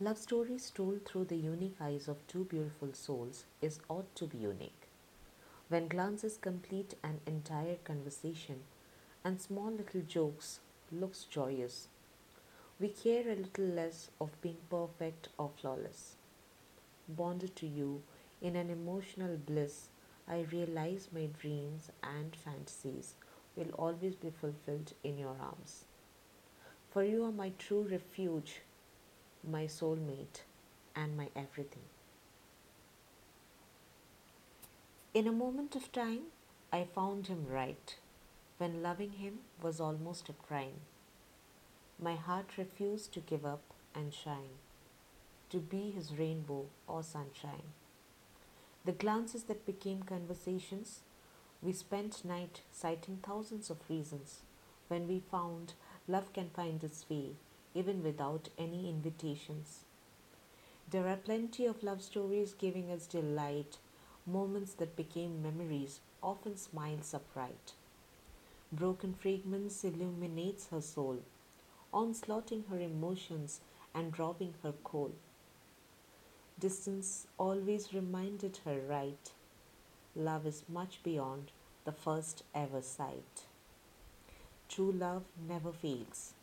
Love stories told through the unique eyes of two beautiful souls is ought to be unique. When glances complete an entire conversation and small little jokes looks joyous, we care a little less of being perfect or flawless. Bonded to you in an emotional bliss, I realize my dreams and fantasies will always be fulfilled in your arms. For you are my true refuge, my soulmate, and my everything. In a moment of time, I found him right, when loving him was almost a crime. My heart refused to give up and shine, to be his rainbow or sunshine. The glances that became conversations, we spent night citing thousands of reasons when we found love can find its way even without any invitations. There are plenty of love stories giving us delight, moments that became memories, often smiles upright. Broken fragments illuminates her soul, onslaughting her emotions and robbing her coal. Distance always reminded her right. Love is much beyond the first ever sight. True love never fails.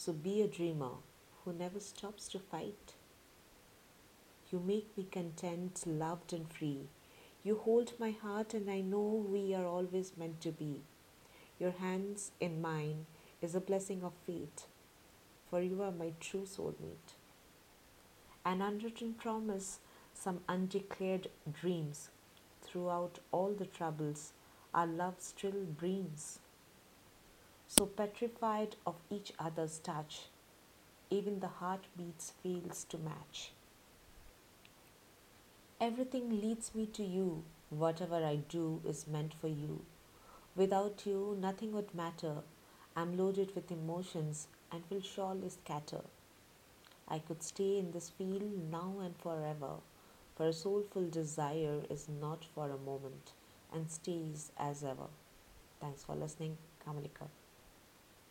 So be a dreamer who never stops to fight. You make me content, loved, and free. You hold my heart, and I know we are always meant to be. Your hands in mine is a blessing of fate, for you are my true soulmate. An unwritten promise, some undeclared dreams. Throughout all the troubles, our love still breams. So petrified of each other's touch, even the heartbeats fails to match. Everything leads me to you. Whatever I do is meant for you. Without you, nothing would matter. I'm loaded with emotions and will surely scatter. I could stay in this field now and forever, for a soulful desire is not for a moment and stays as ever. Thanks for listening, Kamalika.